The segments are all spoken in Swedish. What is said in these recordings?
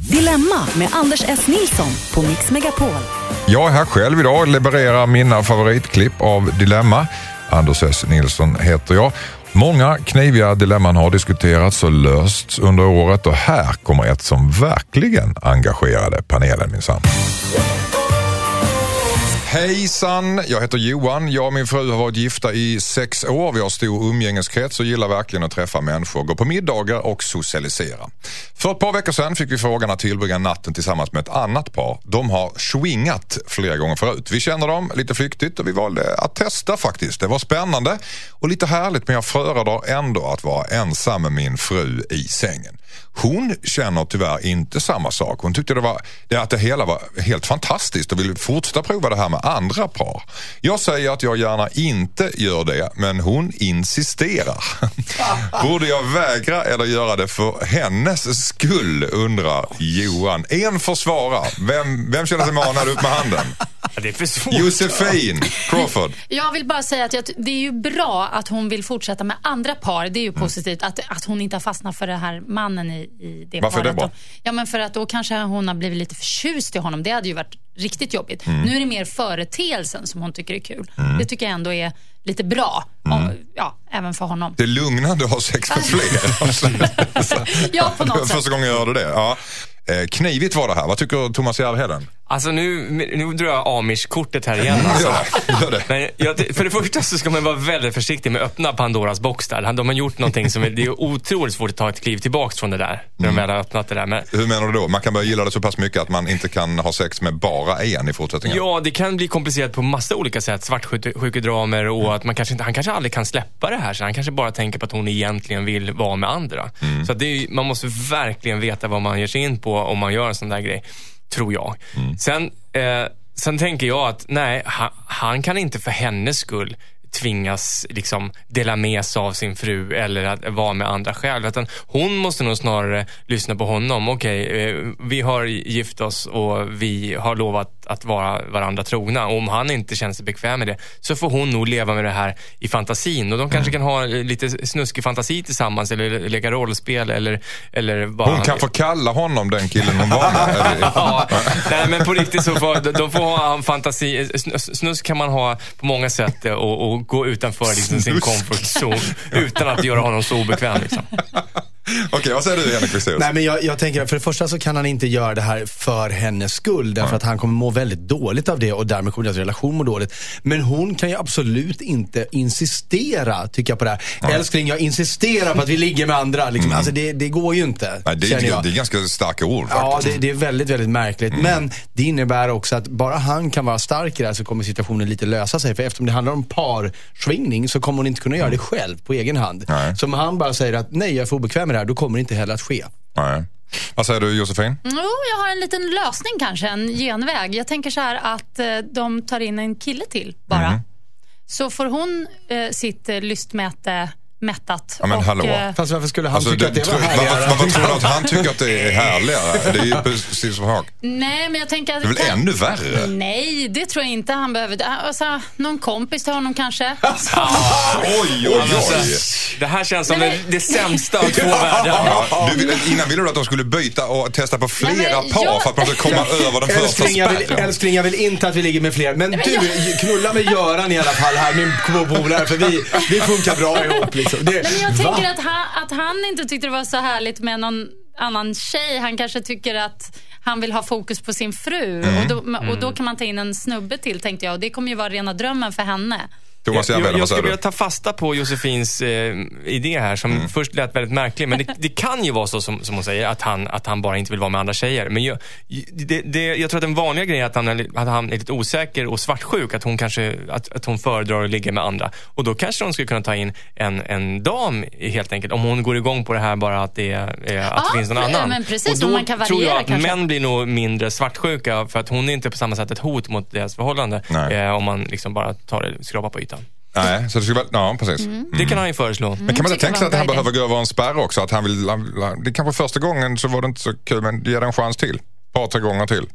Dilemma med Anders S. Nilsson på Mix Megapol. Jag är här själv idag och levererar mina favoritklipp av Dilemma. Anders S. Nilsson heter jag. Många kniviga dilemman har diskuterats och lösts under året och här kommer ett som verkligen engagerade panelen minsann. Hejsan! Jag heter Johan. Jag och min fru har varit gifta i sex år. Vi har stor umgängeskrets och gillar verkligen att träffa människor, gå på middagar och socialisera. För ett par veckor sedan fick vi frågan att tillbringa natten tillsammans med ett annat par. De har swingat flera gånger förut. Vi känner dem lite flyktigt och vi valde att testa faktiskt. Det var spännande och lite härligt men jag föredrar ändå att vara ensam med min fru i sängen. Hon känner tyvärr inte samma sak. Hon tyckte det var, det, att det hela var helt fantastiskt och vill fortsätta prova det här med andra par. Jag säger att jag gärna inte gör det, men hon insisterar. Borde jag vägra eller göra det för hennes skull, undrar Johan. En försvara. Vem, vem känner sig manad upp med handen? Det är för svårt. Josefin Crawford. Jag vill bara säga att jag, det är ju bra att hon vill fortsätta med andra par. Det är ju Mm. positivt att, att hon inte har fastnat för den här mannen i, i det Varför paret. det då. Ja, men för att då kanske hon har blivit lite förtjust i honom. Det hade ju varit riktigt jobbigt. Mm. Nu är det mer företeelsen som hon tycker är kul. Det tycker jag ändå är lite bra. Mm. Om, ja, även för honom. Det är lugnande att ha sex med fler. Ja, på något sätt. Första gången jag hörde det. Ja. Eh, knivigt var det här. Vad tycker Thomas Järvheden? Alltså nu, nu drar jag amish-kortet här igen. Alltså. Ja, gör det. Men jag, för det första så ska man vara väldigt försiktig med att öppna Pandoras box där. De har gjort någonting som är, det är otroligt svårt att ta ett kliv tillbaks från det där. När Mm. de väl har öppnat det där. Men, Hur menar du då? Man kan börja gilla det så pass mycket att man inte kan ha sex med bara en i fortsättningen? ja, det kan bli komplicerat på massa olika sätt. Svartsjukedramer och att man kanske inte, han kanske aldrig kan släppa det här. Så han kanske bara tänker på att hon egentligen vill vara med andra. Så att det är, man måste verkligen veta vad man ger sig in på om man gör en sån där grej. Tror jag. Sen, eh, sen tänker jag att nej, han, han kan inte för hennes skull tvingas liksom dela med sig av sin fru eller att vara med andra själv. Utan hon måste nog snarare lyssna på honom. Okej, eh, vi har gift oss och vi har lovat att vara varandra trogna. Och om han inte känner sig bekväm med det så får hon nog leva med det här i fantasin. Och de kanske kan ha lite snuskig fantasi tillsammans eller leka rollspel eller, eller bara... Hon kan få kalla honom den killen hon var med. Ja, nej, men på riktigt så får de får ha en fantasi. Snus, snus kan man ha på många sätt och, och gå utanför liksom, sin comfort zone utan att göra honom så obekväm. Liksom. Okej, vad säger du Henrik Fexeus? Nej, men jag, jag tänker för det första så kan han inte göra det här för hennes skull. Därför att han kommer må väldigt dåligt av det och därmed kommer deras relation må dåligt. Men hon kan ju absolut inte insistera, tycker jag, på det här. Älskling, jag insisterar på att vi ligger med andra. Liksom. Alltså, det, det går ju inte, Nej, det, är, det är ganska starka ord Ja, faktiskt. det, det är väldigt, väldigt märkligt. Men det innebär också att bara han kan vara stark i det här så kommer situationen lite lösa sig. För eftersom det handlar om parsvingning så kommer hon inte kunna göra det själv på egen hand. Nej. Så om han bara säger att nej, jag är för obekväm med det här, då kommer det inte heller att ske. Nej. Vad säger du Josefin? Jo, jag har en liten lösning kanske, en genväg. Jag tänker så här att eh, de tar in en kille till bara. Mhm. Så får hon eh, sitt eh, lystmäte mättat. Ja, men och, hallå. eh, Fast varför skulle han Alltså, tycka det, att det var härligare? varför, varför tror du att han tycker att det är härligare? Det är ju precis som sak. nej, men jag tänker att... Det är väl ännu värre? Nej, det tror jag inte han behöver. Alltså, någon kompis till honom kanske. Oj, oj, oj. Alltså, det här känns som Nej, det, men- det sämsta av två världar. Ja, du, innan ville du att de skulle byta och testa på flera Nej, men par jag- för att man ska komma över den första Älskling jag, vill, spärren. älskling, jag vill inte att vi ligger med fler. Men du, jag- knulla med Göran i alla fall här, min polare. För vi, vi funkar bra ihop liksom. Det, Nej, men jag Va? tänker att han, att han inte tyckte det var så härligt med någon annan tjej. Han kanske tycker att han vill ha fokus på sin fru. Mm. Och, då, och då kan man ta in en snubbe till tänkte jag. Och det kommer ju vara rena drömmen för henne. Thomas Jag, jag, jag skulle vilja ta fasta på Josefins eh, idé här som Mm. först lät väldigt märklig. Men det, det kan ju vara så som, som hon säger, att han, att han bara inte vill vara med andra tjejer. Men jag, det, det, jag tror att den vanliga grejen är att han, är, att han är lite osäker och svartsjuk. Att hon, kanske, att, att hon föredrar att ligga med andra. Och då kanske hon skulle kunna ta in en, en dam helt enkelt. Om hon går igång på det här bara att det, är, att Ja, det finns någon annan. men precis, och då man kan tror jag variera att kanske. män blir nog mindre svartsjuka. För att hon är inte på samma sätt ett hot mot deras förhållande. Eh, om man liksom bara tar det, skrapar på ytan. Nej, så det skulle vara, ja precis. Det kan han ju föreslå. Men kan man inte tänka sig att han behöver gå över en spärr också? Att han vill, han- det kanske första gången så var det inte så kul, men ge det en chans till. Ett par, tre gånger till.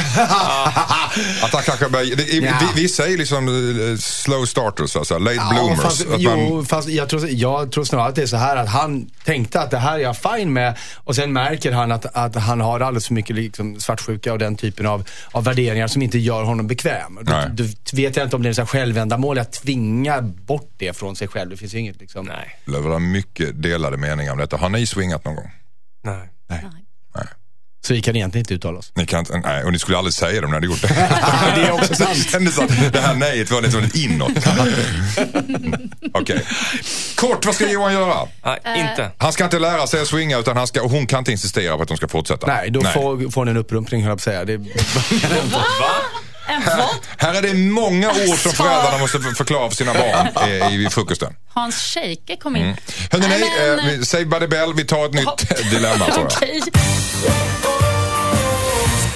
Att han kanske börjar, Ja. vi, vissa är liksom eh, slow starters, alltså, late bloomers. Ja, fast, Att man- jo, fast jag, tror, jag tror snarare att det är så här att han tänkte att det här är jag fine med och sen märker han att, att han har alldeles för mycket liksom svartsjuka och den typen av, av värderingar som inte gör honom bekväm. Då, då vet jag inte om det är så självändamål att tvinga bort det från sig själv. Det finns ju inget liksom. Nej. Det var mycket delade meningar om detta. Har ni swingat någon gång? Nej. Nej. Så vi kan egentligen inte uttala oss. Ni kan inte, nej, och ni skulle aldrig säga det om ni hade gjort det. det är också sant. Det kändes att det här nejet var liksom inåt. Okej. Kort, vad ska Johan göra? Nej, inte. Han ska inte lära sig att swinga utan han ska, och hon kan inte insistera på att de ska fortsätta. Nej, då Får, får ni en upprumpning höll jag på att säga. Det, En vad? Här är det många ord som föräldrarna måste för- förklara för sina barn i frukosten. Hans Scheike kom in. Hörrni, Nej, nej, men- eh, vi- Save by the bell, vi tar ett nytt dilemma. Okej.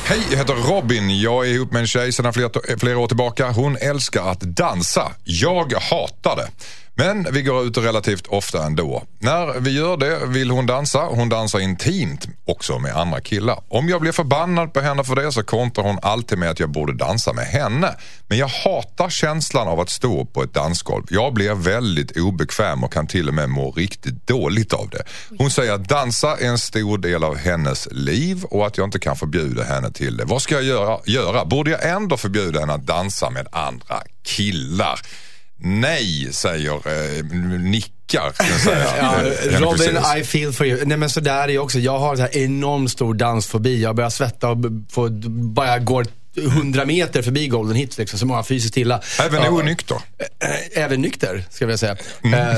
Hej, jag heter Robin. Jag är ihop med en tjej sedan flera, flera år tillbaka. Hon älskar att dansa. Jag hatar det. Men vi går ut relativt ofta ändå. När vi gör det vill hon dansa. Hon dansar intimt också med andra killar. Om jag blir förbannad på henne för det så kontrar hon alltid med att jag borde dansa med henne. Men jag hatar känslan av att stå på ett dansgolv. Jag blir väldigt obekväm och kan till och med må riktigt dåligt av det. Hon säger att dansa är en stor del av hennes liv och att jag inte kan förbjuda henne till det. Vad ska jag göra? Borde jag ändå förbjuda henne att dansa med andra killar? Nej, säger eh, nickar. Ja, Robin. I feel for you. Nej men så där är jag också. Jag har här enormt stor dansfobi. Jag börjar svetta och får, bara går 100 meter förbi Golden Hits liksom, så många fysiskt illa. Även Ja, onykter. Även nykter, ska jag säga. Mm.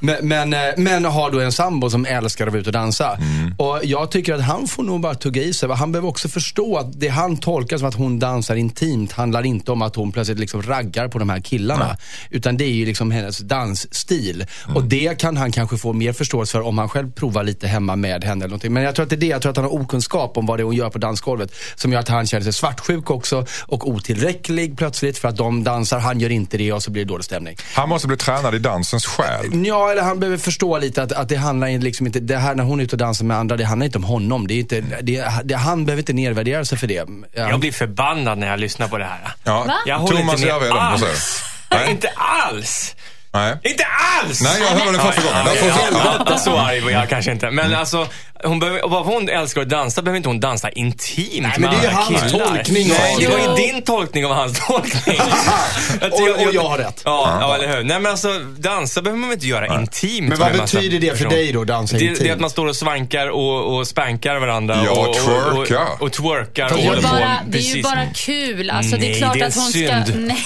Men, men, men har då en sambo som älskar att vara ute och dansa. Mm. Och jag tycker att han får nog bara tugga i sig. Han behöver också förstå att det han tolkar som att hon dansar intimt handlar inte om att hon plötsligt liksom raggar på de här killarna. Utan det är ju liksom hennes dansstil. Mm. Och det kan han kanske få mer förståelse för om han själv provar lite hemma med henne eller någonting. Men jag tror att det är det. Jag tror att han har okunskap om vad det är hon gör på dansgolvet. Som gör att han känner sig svartsjuk också och otillräcklig plötsligt för att de dansar. Han gör inte det och så blir det dålig stämning. Han måste bli tränad i dansens själ. Ja, eller han behöver förstå lite att, att det handlar liksom inte, det här när hon är ute och dansar med andra, det handlar inte om honom. Det är inte, det, det, han behöver inte nedvärdera sig för det. Ja. Jag blir förbannad när jag lyssnar på det här. Ja. Va? Jag håller Thomas inte med alls. Inte alls! Nej. Inte alls! Nej, jag hörde det första gången. Ja, ja, så arg var jag kanske inte. Men alltså, hon behöver, bara för hon älskar att dansa behöver inte hon dansa intimt men med det är ju hans killar. tolkning av Nej, det det. var ju din tolkning av hans tolkning. Och- och jag har rätt. Ja, ja, eller hur. Nej, men alltså, dansa behöver man inte göra intimt. Men vad betyder det för dig då, dansa det, intimt? det är att man står och svankar och, och spankar varandra. Ja, och, och, twerka. och, och twerkar. Och Det är, ju bara, det är ju bara kul. Alltså, det Nej, är klart det är att hon synd. ska... Nej.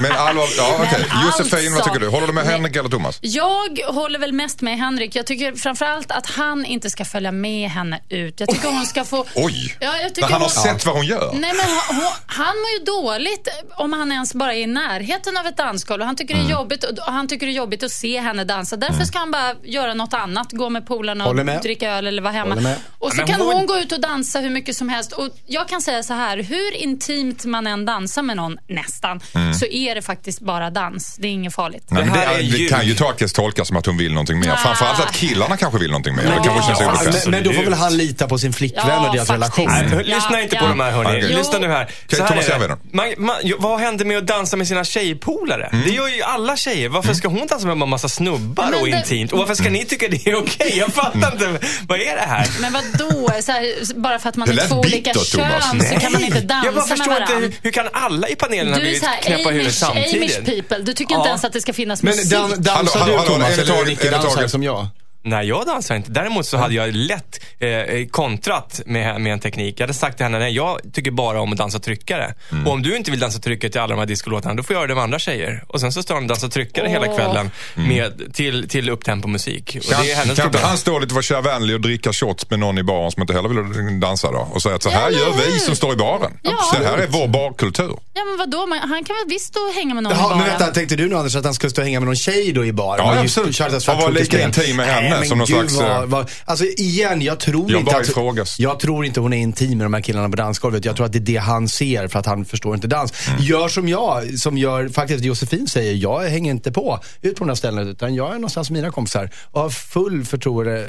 Men allvar, ja, okej. Men Josefin, vad alltså- tycker du? Håller du med Nej. Henrik eller Thomas? Jag håller väl mest med Henrik. Jag tycker framförallt att han inte ska följa med henne ut. Jag tycker hon ska få... Oj! Ja, jag tycker han har hon... sett vad hon gör? Nej, men hon, hon, han mår ju dåligt om han ens bara är i närheten av ett dansgolv. Han tycker, Mm. det är jobbigt, och han tycker det är jobbigt att se henne dansa. Därför ska han bara göra något annat. Gå med polarna och med. dricka öl eller vara hemma. Och så Men kan hon- hon gå ut och dansa hur mycket som helst. Och jag kan säga så här, hur intimt man än dansar med någon, nästan, så är det faktiskt bara dans. Det är inget farligt. Nej, men Det det, är det ljug. kan ju tolkas, som att hon vill någonting mer. Ah. Framförallt att killarna kanske vill någonting mer. det kanske känns ja, obekvämt. men, men då får väl han lita på sin flickvän Ja, och deras faktiskt. relation. Nej, lyssna inte på ja. de här hörni. Okej. Lyssna nu här. Så här Thomas är det. Man, man, jo, vad händer med att dansa med sina tjejpolare? Det gör ju alla tjejer. Varför ska hon dansa med en massa snubbar Men och det- intimt? Och varför ska ni tycka det är okej? Jag fattar inte. Vad är det här? Men vad då? Så här, bara för att man Det är två olika Thomas. kön så kan man inte dansa jag bara med förstår inte, varandra. hur, hur kan alla i panelen ha Du är blivit knäppa i huvudet Amish, Amish samtidigt? people. Du tycker Ja. inte ens att det ska finnas Men musik. dan, dansar du Thomas är det eller taget- Nicke är det dansar taget? som jag? Nej, jag dansar inte. Däremot så hade jag lätt eh, kontrat med, med en teknik. Jag hade sagt till henne, nej jag tycker bara om att dansa tryckare. Mm. Och om du inte vill dansa tryckare till alla de här discolåtarna, då får jag göra det med andra tjejer. Och sen så står hon och dansar tryckare hela Åh. kvällen med, till, till upptempo-musik. Och Kan, det är hennes kan inte han stå lite vara kärvänlig och dricka shots med någon i baren som inte heller vill dansa då? Och säga att så här Ja, gör vi hur? som står i baren. Ja. Det här är vår barkultur. Ja, men vadå? Men han kan väl visst stå och hänga med någon i Jaha, men baren? vänta, tänkte du nu Anders att han skulle stå och hänga med någon tjej då i baren? Ja, Man absolut. Och vara lika intim med henne Nej, men som någon slags, Vad, eh, vad, alltså igen, jag tror Jag inte att... ifrågas. Jag tror inte hon är intim med de här killarna på dansgolvet. Jag tror att det är det han ser för att han förstår inte dans. Gör som jag, som gör faktiskt Josefin säger. Jag hänger inte på ut på de här ställena utan jag är någonstans med mina kompisar och har full förtroende,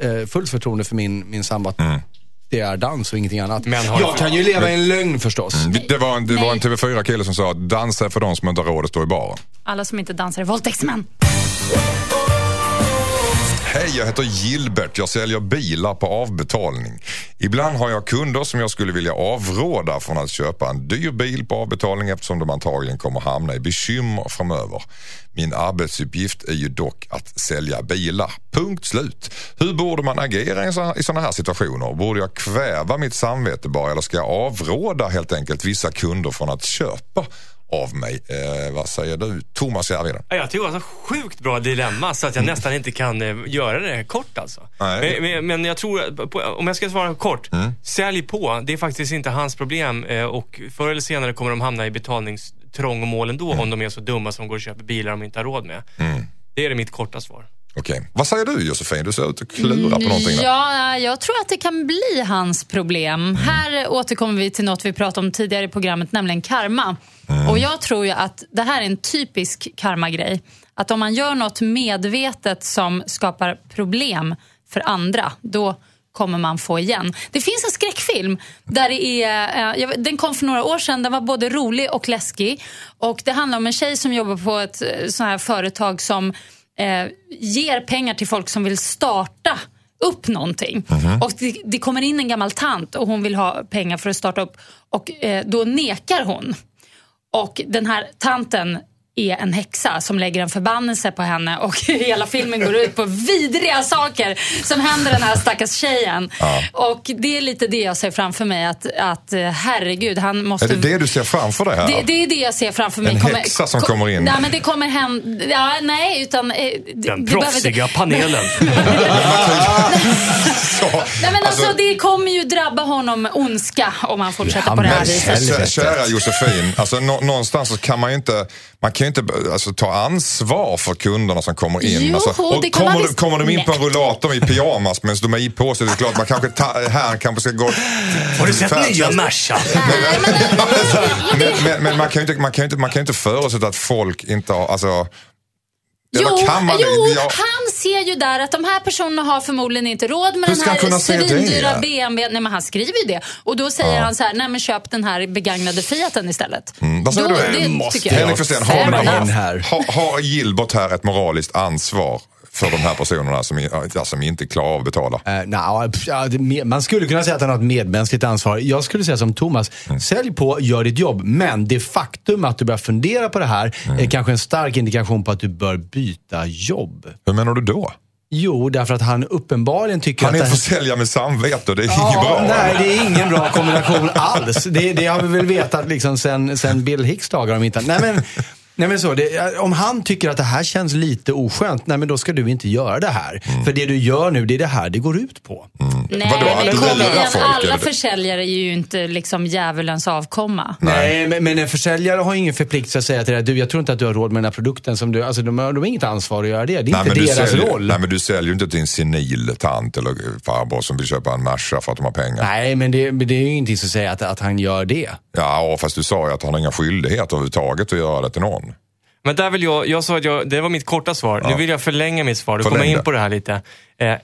eh, fullt förtroende för min, min sambo. att det är dans och ingenting annat. Men jag kan ju leva i en lögn förstås. Det var en, det var en Nej. TV4-kille som sa att dansa är för de som inte har råd att stå i baren. Alla som inte dansar är våldtäktsmän. Hej, jag heter Gilbert. Jag säljer bilar på avbetalning. Ibland har jag kunder som jag skulle vilja avråda från att köpa en dyr bil på avbetalning eftersom de antagligen kommer hamna i bekymmer framöver. Min arbetsuppgift är ju dock att sälja bilar. Punkt slut. Hur borde man agera i sådana här situationer? Borde jag kväva mitt samvete bara eller ska jag avråda helt enkelt vissa kunder från att köpa av mig? Eh, vad säger du? Thomas Järvheden. Ja, Jag tycker det var så sjukt bra dilemma så att jag nästan inte kan eh, göra det kort alltså. Men, men, men jag tror, på, om jag ska svara kort. Sälj på, det är faktiskt inte hans problem eh, och förr eller senare kommer de hamna i betalningstrångmål ändå om de är så dumma som går och köper bilar de inte har råd med. Det är det mitt korta svar. Okej. Vad säger du Josefin? Du ser ut att klura på någonting där. Ja, jag tror att det kan bli hans problem. Här återkommer vi till något vi pratade om tidigare i programmet, nämligen karma. Och jag tror ju att det här är en typisk karma-grej. Att om man gör något medvetet som skapar problem för andra, då kommer man få igen. Det finns en skräckfilm, där det är, eh, den kom för några år sedan, den var både rolig och läskig. Och Det handlar om en tjej som jobbar på ett eh, sånt här företag som eh, ger pengar till folk som vill starta upp någonting. Och det, det kommer in en gammal tant och hon vill ha pengar för att starta upp. Och eh, då nekar hon. Och den här tanten är en häxa som lägger en förbannelse på henne och hela filmen går ut på vidriga saker som händer den här stackars tjejen. Och det är lite det jag ser framför mig att, att eh, herregud, han måste... Är det det du ser framför dig här? Det, det är det jag ser framför mig. En häxa som kommer in. Nej, men det kommer hända... Ja, nej, utan... eh, Den det behöver proffsiga inte- panelen. Så, Nej, men alltså, det kommer ju drabba honom ondska om han fortsätter Han på det här är viset. Kära Josefin, alltså, nå- någonstans så kan man ju inte, man kan inte alltså, ta ansvar för kunderna som kommer in. Jo, alltså, och det kan man kommer, visst. kommer de in på en rullator i pyjamas medan de är i på sig, det är klart man kanske ta, här kanske ska gå... Har du sett nya Merca? Nej, men, Men, men, men man kan ju inte, man kan inte, man kan inte förutsätta att folk inte har, alltså... Jo, man, jo ja, han ser ju där att de här personerna har förmodligen inte råd med den här kunna se det? svindyra BMW. Nej, men han skriver ju det. Och då säger Ja. han så här, nej men köp den här begagnade Fiaten istället. Mm, vad säger då, du? det Måste tycker jag. Henrik Westén, har, har, har Gilbert här ett moraliskt ansvar för de här personerna som, ja, som inte klarar av att betala? Uh, det, me- man skulle kunna säga att han har ett medmänskligt ansvar. Jag skulle säga som Thomas, sälj på, gör ditt jobb. Men det faktum att du börjar fundera på det här är kanske en stark indikation på att du bör byta jobb. Hur menar du då? Jo, därför att han uppenbarligen tycker Han är att... en det- försäljare med samvete och det är inget Ja, bra. nej, det är ingen bra kombination alls. Det, det har vi väl vetat liksom sen, sen Bill Hicks dagar om inte Nej men, nej, men så, det, om han tycker att det här känns lite oskönt, nej men då ska du inte göra det här. För det du gör nu, det är det här det går ut på. Nej, Vadå, men kom igen, folk, eller alla det? försäljare är ju inte liksom djävulens avkomma. Nej, men, men en försäljare har ingen förpliktelse att säga till dig, du jag tror inte att du har råd med den här produkten. Som du, alltså, de, har, de har inget ansvar att göra det. Det är Nej, inte men du deras säljer, roll. Nej men du säljer ju inte till en senil tant eller farbror som vill köpa en Merca för att de har pengar. Nej, men det, men det är ju ingenting som säger att, att han gör det. Ja, fast du sa ju att han har inga skyldigheter överhuvudtaget att göra det till någon. Men där vill jag, jag sa att jag, det var mitt korta svar. Nu vill jag förlänga mitt svar och komma in på det här lite. Eh, eh,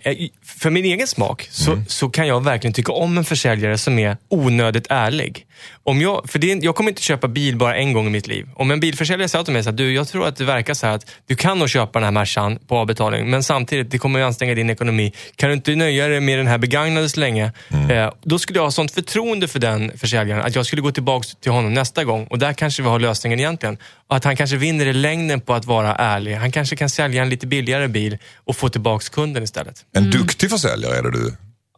för min egen smak så, Mm. så kan jag verkligen tycka om en försäljare som är onödigt ärlig. Om jag, för det, jag kommer inte köpa bil bara en gång i mitt liv. Om en bilförsäljare säger till mig så här, du jag tror att det verkar så här att du kan nog köpa den här Mercan på avbetalning men samtidigt det kommer ju anstränga din ekonomi. Kan du inte nöja dig med den här begagnade så länge? Mm. Eh, då skulle jag ha sånt förtroende för den försäljaren att jag skulle gå tillbaka till honom nästa gång och där kanske vi har lösningen egentligen. Och att han kanske vinner längden på att vara ärlig. Han kanske kan sälja en lite billigare bil och få tillbaka kunden istället. En duktig försäljare är det du.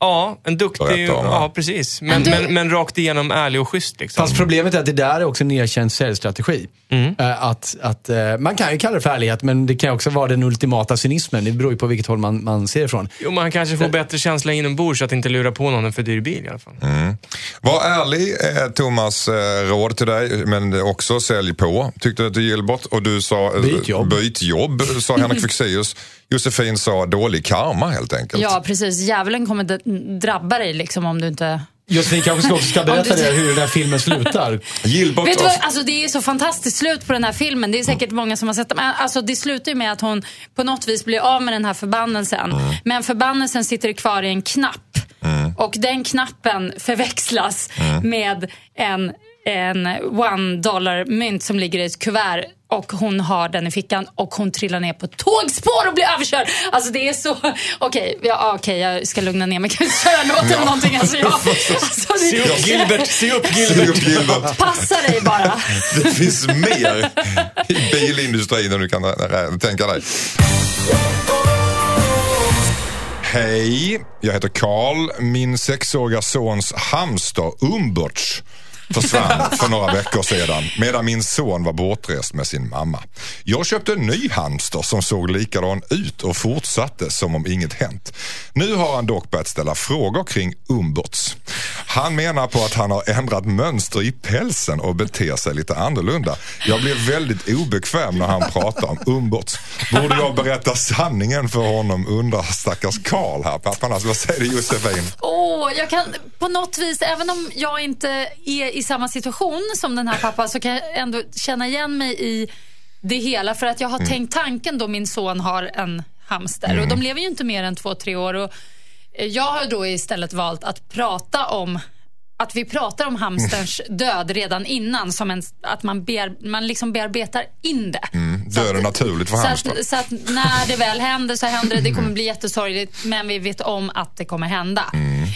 Ja, en duktig... Om det. Ja, precis. Men, du- men, men rakt igenom ärlig och schysst. Liksom. Fast problemet är att det där är också en erkänd säljstrategi. Eh, Att, att, eh, man kan ju kalla det för ärlighet, men det kan också vara den ultimata cynismen. Det beror ju på vilket håll man, man ser ifrån. Jo, man kanske får bättre känsla inombords att inte lura på någon en för dyr bil i alla fall. Var ärlig, eh, Thomas, eh, råd till dig, men också sälj på, tyckte du till Gilbert. Och du sa eh, Byt jobb. byt jobb, sa Henrik Fexeus. Josefin sa dålig karma helt enkelt. Ja, precis. Djävulen kommer drabba dig liksom om du inte... Josefin kanske också ska berätta det, hur den här filmen slutar. Gilbert, Vet du vad, alltså det är så fantastiskt slut på den här filmen. Det är säkert många som har sett den. Alltså det slutar ju med att hon på något vis blir av med den här förbannelsen. Men förbannelsen sitter kvar i en knapp. Och den knappen förväxlas med en, en one dollar mynt som ligger i ett kuvert och hon har den i fickan och hon trillar ner på ett tågspår och blir överkörd. Alltså det är så... Okej, ja, okej jag ska lugna ner mig. Kan köra en låt eller någonting? Alltså, jag, alltså, Se det, upp Gilbert, se upp Se Gilbert. upp Gilbert. passa dig bara. Det finns mer i bilindustrin än du kan tänka dig. Hej, jag heter Karl. Min sexåriga sons hamster Umberts försvann för några veckor sedan medan min son var bortrest med sin mamma. Jag köpte en ny hamster som såg likadan ut och fortsatte som om inget hänt. Nu har han dock börjat ställa frågor kring Umberts. Han menar på att han har ändrat mönster i pälsen och beter sig lite annorlunda. Jag blir väldigt obekväm när han pratar om Umberts. Borde jag berätta sanningen för honom undrar stackars Karl här. Pappan, alltså, vad säger du Josefin? Åh, jag kan på något vis, även om jag inte är i samma situation som den här pappan, så kan jag ändå känna igen mig i det hela. För att jag har tänkt tanken då min son har en hamster. Och de lever ju inte mer än två, tre år. Och jag har då istället valt att prata om att vi pratar om hamsterns död redan innan, som en, att man, bear, man liksom bearbetar in det. Så Döden att- naturligt för så att, så att när det väl händer så händer det. Det kommer bli jättesorgligt, men vi vet om att det kommer hända.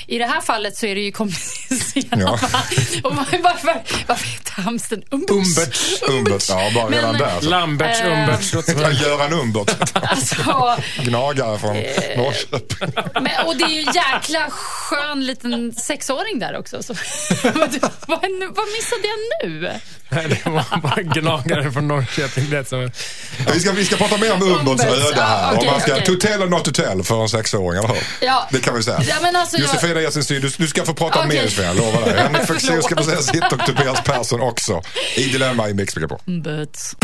I det här fallet så är det ju komplicerat. Ja. Och var- varför, varför heter hamstern Umberts? Umberts. Umbert, ja bara redan Men- där. Så. Lamberts, Eh, Umberts. Ja, en- Göran Umbert, Alltså, gnagare från Eh. Norrköping. men, och det är ju en jäkla skön liten sexåring där också. Så, vad, vad, vad missade jag nu? Nej, det var bara gnagare från Norrköping. Det som, Vi ska, vi ska prata mer om Umberts öde här. Om okej, man ska okej. tutell eller not tutell för en sexåring, eller hur? Ja. Det kan vi säga. Ja, men alltså, jag- Josefina ger sin syn. Du, du ska få prata Okej. mer jag lovar dig. Henrik Fexeus ska få säga sitt och Tobias Persson också. I Dilemma i Mix Megapol. Umberts.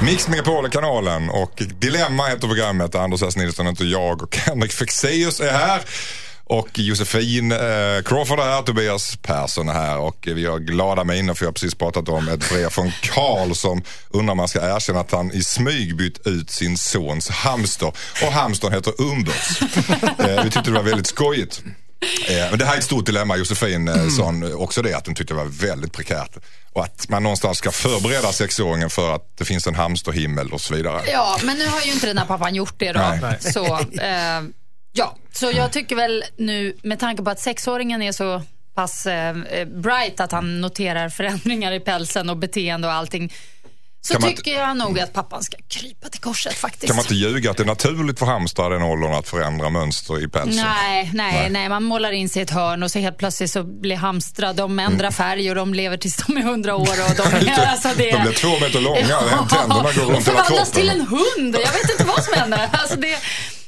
Mix Megapol är kanalen och Dilemma heter programmet. Anders S. Nilsson heter jag och Henrik Fexeus är här. Och Josefin eh, Crawford är här, Tobias Persson är här och vi har glada minnen för jag har precis pratat om ett brev från Karl som undrar om man ska erkänna att han i smyg bytt ut sin sons hamster. Och hamstern heter Umberts. eh, vi tyckte det var väldigt skojigt. Eh, men det här är ett stort dilemma. Josefin eh, sa hon också det, att hon tyckte det var väldigt prekärt. Och att man någonstans ska förbereda sexåringen för att det finns en hamsterhimmel och så vidare. Ja, men nu har ju inte den här pappan gjort det då. Nej. Så, eh, ja. så jag tycker väl nu, med tanke på att sexåringen är så pass eh, bright att han noterar förändringar i pälsen och beteende och allting. Så Kan tycker jag nog att pappan ska krypa till korset faktiskt. Kan man inte ljuga att det är naturligt för hamstrar i den åldern att förändra mönster i pälsen? Nej, nej, nej, man målar in sig i ett hörn och så helt plötsligt så blir hamstrar, de ändrar färg och de lever tills de är hundra år. Och de, är, alltså det, De blir två meter långa, tänderna går runt hela förvandlas till kroppen. en hund. Jag vet inte vad som händer. Alltså det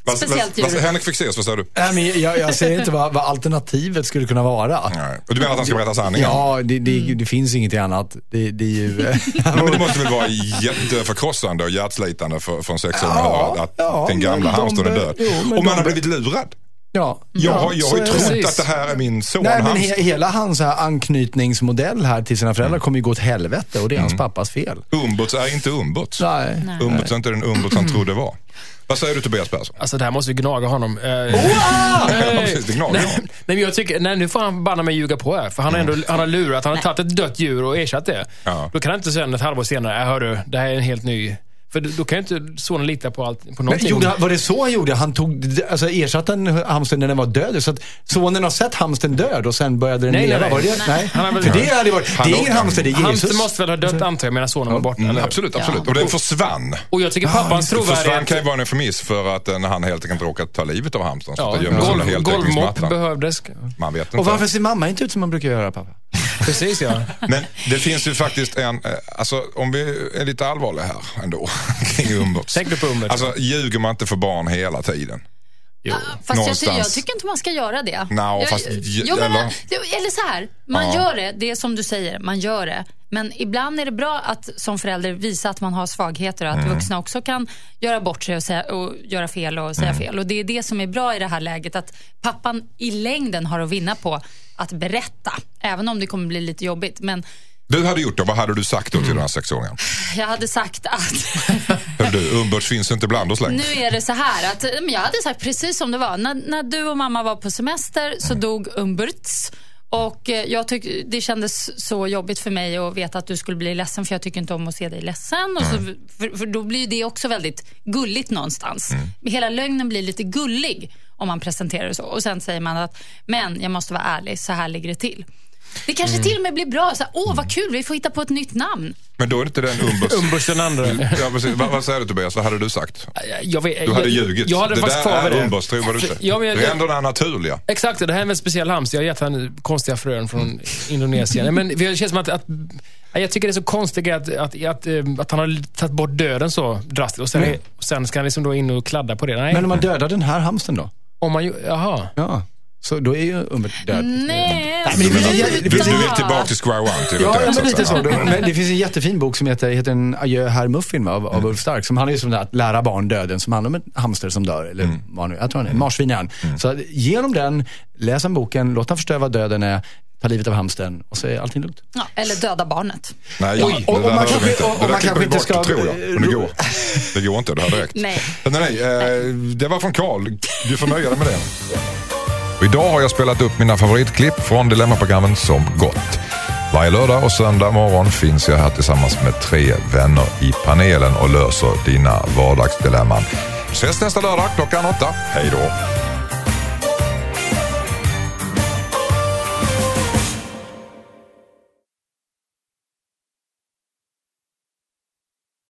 Vad- speciellt vad- vad- djur. Henrik Fexeus, vad säger du? Nej, men jag, jag säger inte vad, vad alternativet skulle kunna vara. Nej. Och du menar att han ska berätta sanningen? Ja, det, det, Mm. det finns ingenting annat. Det, det är ju... Nej, men det måste väl vara jätteförkrossande och hjärtslitande för, för en sexåring att Ja, att ja, den gamla hamstern är död. jo, och man har blivit lurad. ja. Jag, har- jag har ju trott Precis. att det här är min son Nej, men hans. he, hela hans här anknytningsmodell här till sina föräldrar kommer ju gå åt helvete och det är hans pappas fel. Umberts är inte Umberts. Nej. Umberts är inte den Umberts han trodde var. Vad säger du Tobias Persson? alltså det här måste vi gnaga honom. Eh, Ja, precis, det gnager Nej, men jag tycker, nej, nu får han banna mig ljuga på här. För han har ändå han har lurat, han har tagit ett dött djur och ersatt det. Ja. Då kan han inte sen ett halvår senare, äh, hör du, det här är en helt ny... För då kan ju inte sonen lita på, allt, på Men någonting. gjorde, han- var det så han gjorde? Han tog, alltså ersatte en hamster när den var död? Så att sonen har sett hamstern död och sen började den Nej, leva? nej, Var det, nej. Han har väl- För det hade varit, det är ingen hamster, det är Jesus. måste väl ha dött antar jag medan sonen var borta, Mm, absolut, absolut. Ja. Och den försvann. Och jag tycker pappans Försvann trovärdighet... kan ju vara en eufemism för att eh, han helt enkelt råkat ta livet av hamstern. Så Ja, golv, golvmopp behövdes. Man vet Och inte. varför ser mamma inte ut som man brukar göra pappa? Precis ja. Men det finns ju faktiskt en, eh, alltså om vi är lite allvarliga här ändå kring Umberts. Tänk på Umberts? Alltså ljuger man inte för barn hela tiden? Jo. Fast jag, någonstans. jag tycker inte man ska göra det. Jag, fast- jo, men, eller- eller så här, man Ja. gör det, det är som du säger, man gör det. Men ibland är det bra att som förälder visa att man har svagheter och att Mm. vuxna också kan göra bort sig och, säga, och göra fel och Mm. säga fel. Och Det är det som är bra i det här läget, att pappan i längden har att vinna på att berätta. Även om det kommer bli lite jobbigt. Men Du hade gjort det, vad hade du sagt då till den här sexåringen? Jag hade sagt att Hör Du, umberts finns inte bland oss längre. nu är det så här att men jag hade sagt precis som det var. När, när du och mamma var på semester så dog Umberts. Och eh, jag tyck, det kändes så jobbigt för mig att veta att du skulle bli ledsen för jag tycker inte om att se dig ledsen. Och så, för, för då blir det också väldigt gulligt någonstans. Hela lögnen blir lite gullig om man presenterar det så. Och sen säger man att, men jag måste vara ärlig, så här ligger det till. Det kanske till och med blir bra. Så här, Åh, vad kul, vi får hitta på ett nytt namn. Men då är det inte den umbers... Umbers den andra. Ja, precis. Vad, vad säger du Tobias, vad hade du sagt? Jag vet, Du hade jag, ljugit. Jag hade det faktiskt där kvar är det. umbers, tror vad du säger. Ja, men jag- det är ändå det naturliga. Exakt, det här är en speciell hamster. Jag har gett henne konstiga frön från Indonesien. Men det känns som att, att jag tycker det är så konstigt att, att, att, eh, att han har tagit bort döden så drastiskt. Och sen, Mm. sen ska han liksom då in och kladda på det. Nej. Men om man dödar den här hamsten då? om man jaha. Ja. Så då är ju Umbert död. Nej, men det finns en jätte- Du, du vill tillbaka till square one? Till Ja, så men lite så. Men det finns en jättefin bok som heter, heter en Adjö herr Muffin av, av Ulf Stark. Som handlar just om att lära barn döden, som handlar om en hamster som dör. Eller vad nu, jag tror han är, marsvin är han. Så att genom den, läs den boken, låt han förstå vad döden är, ta livet av hamstern och så är allting lugnt. ja, eller döda barnet. Nej, Oj, det och- och där man kanske- inte. och- och man kanske inte bort, ska- tror jag. Men det går, det går inte, det här direkt. Nej. Nej, nej, eh, det var från Karl. Du får nöja dig med det. Och idag har jag spelat upp mina favoritklipp från Dilemmaprogrammen som gått. Varje lördag och söndag morgon finns jag här tillsammans med tre vänner i panelen och löser dina vardagsdilemman. Ses nästa lördag klockan åtta. Hej då!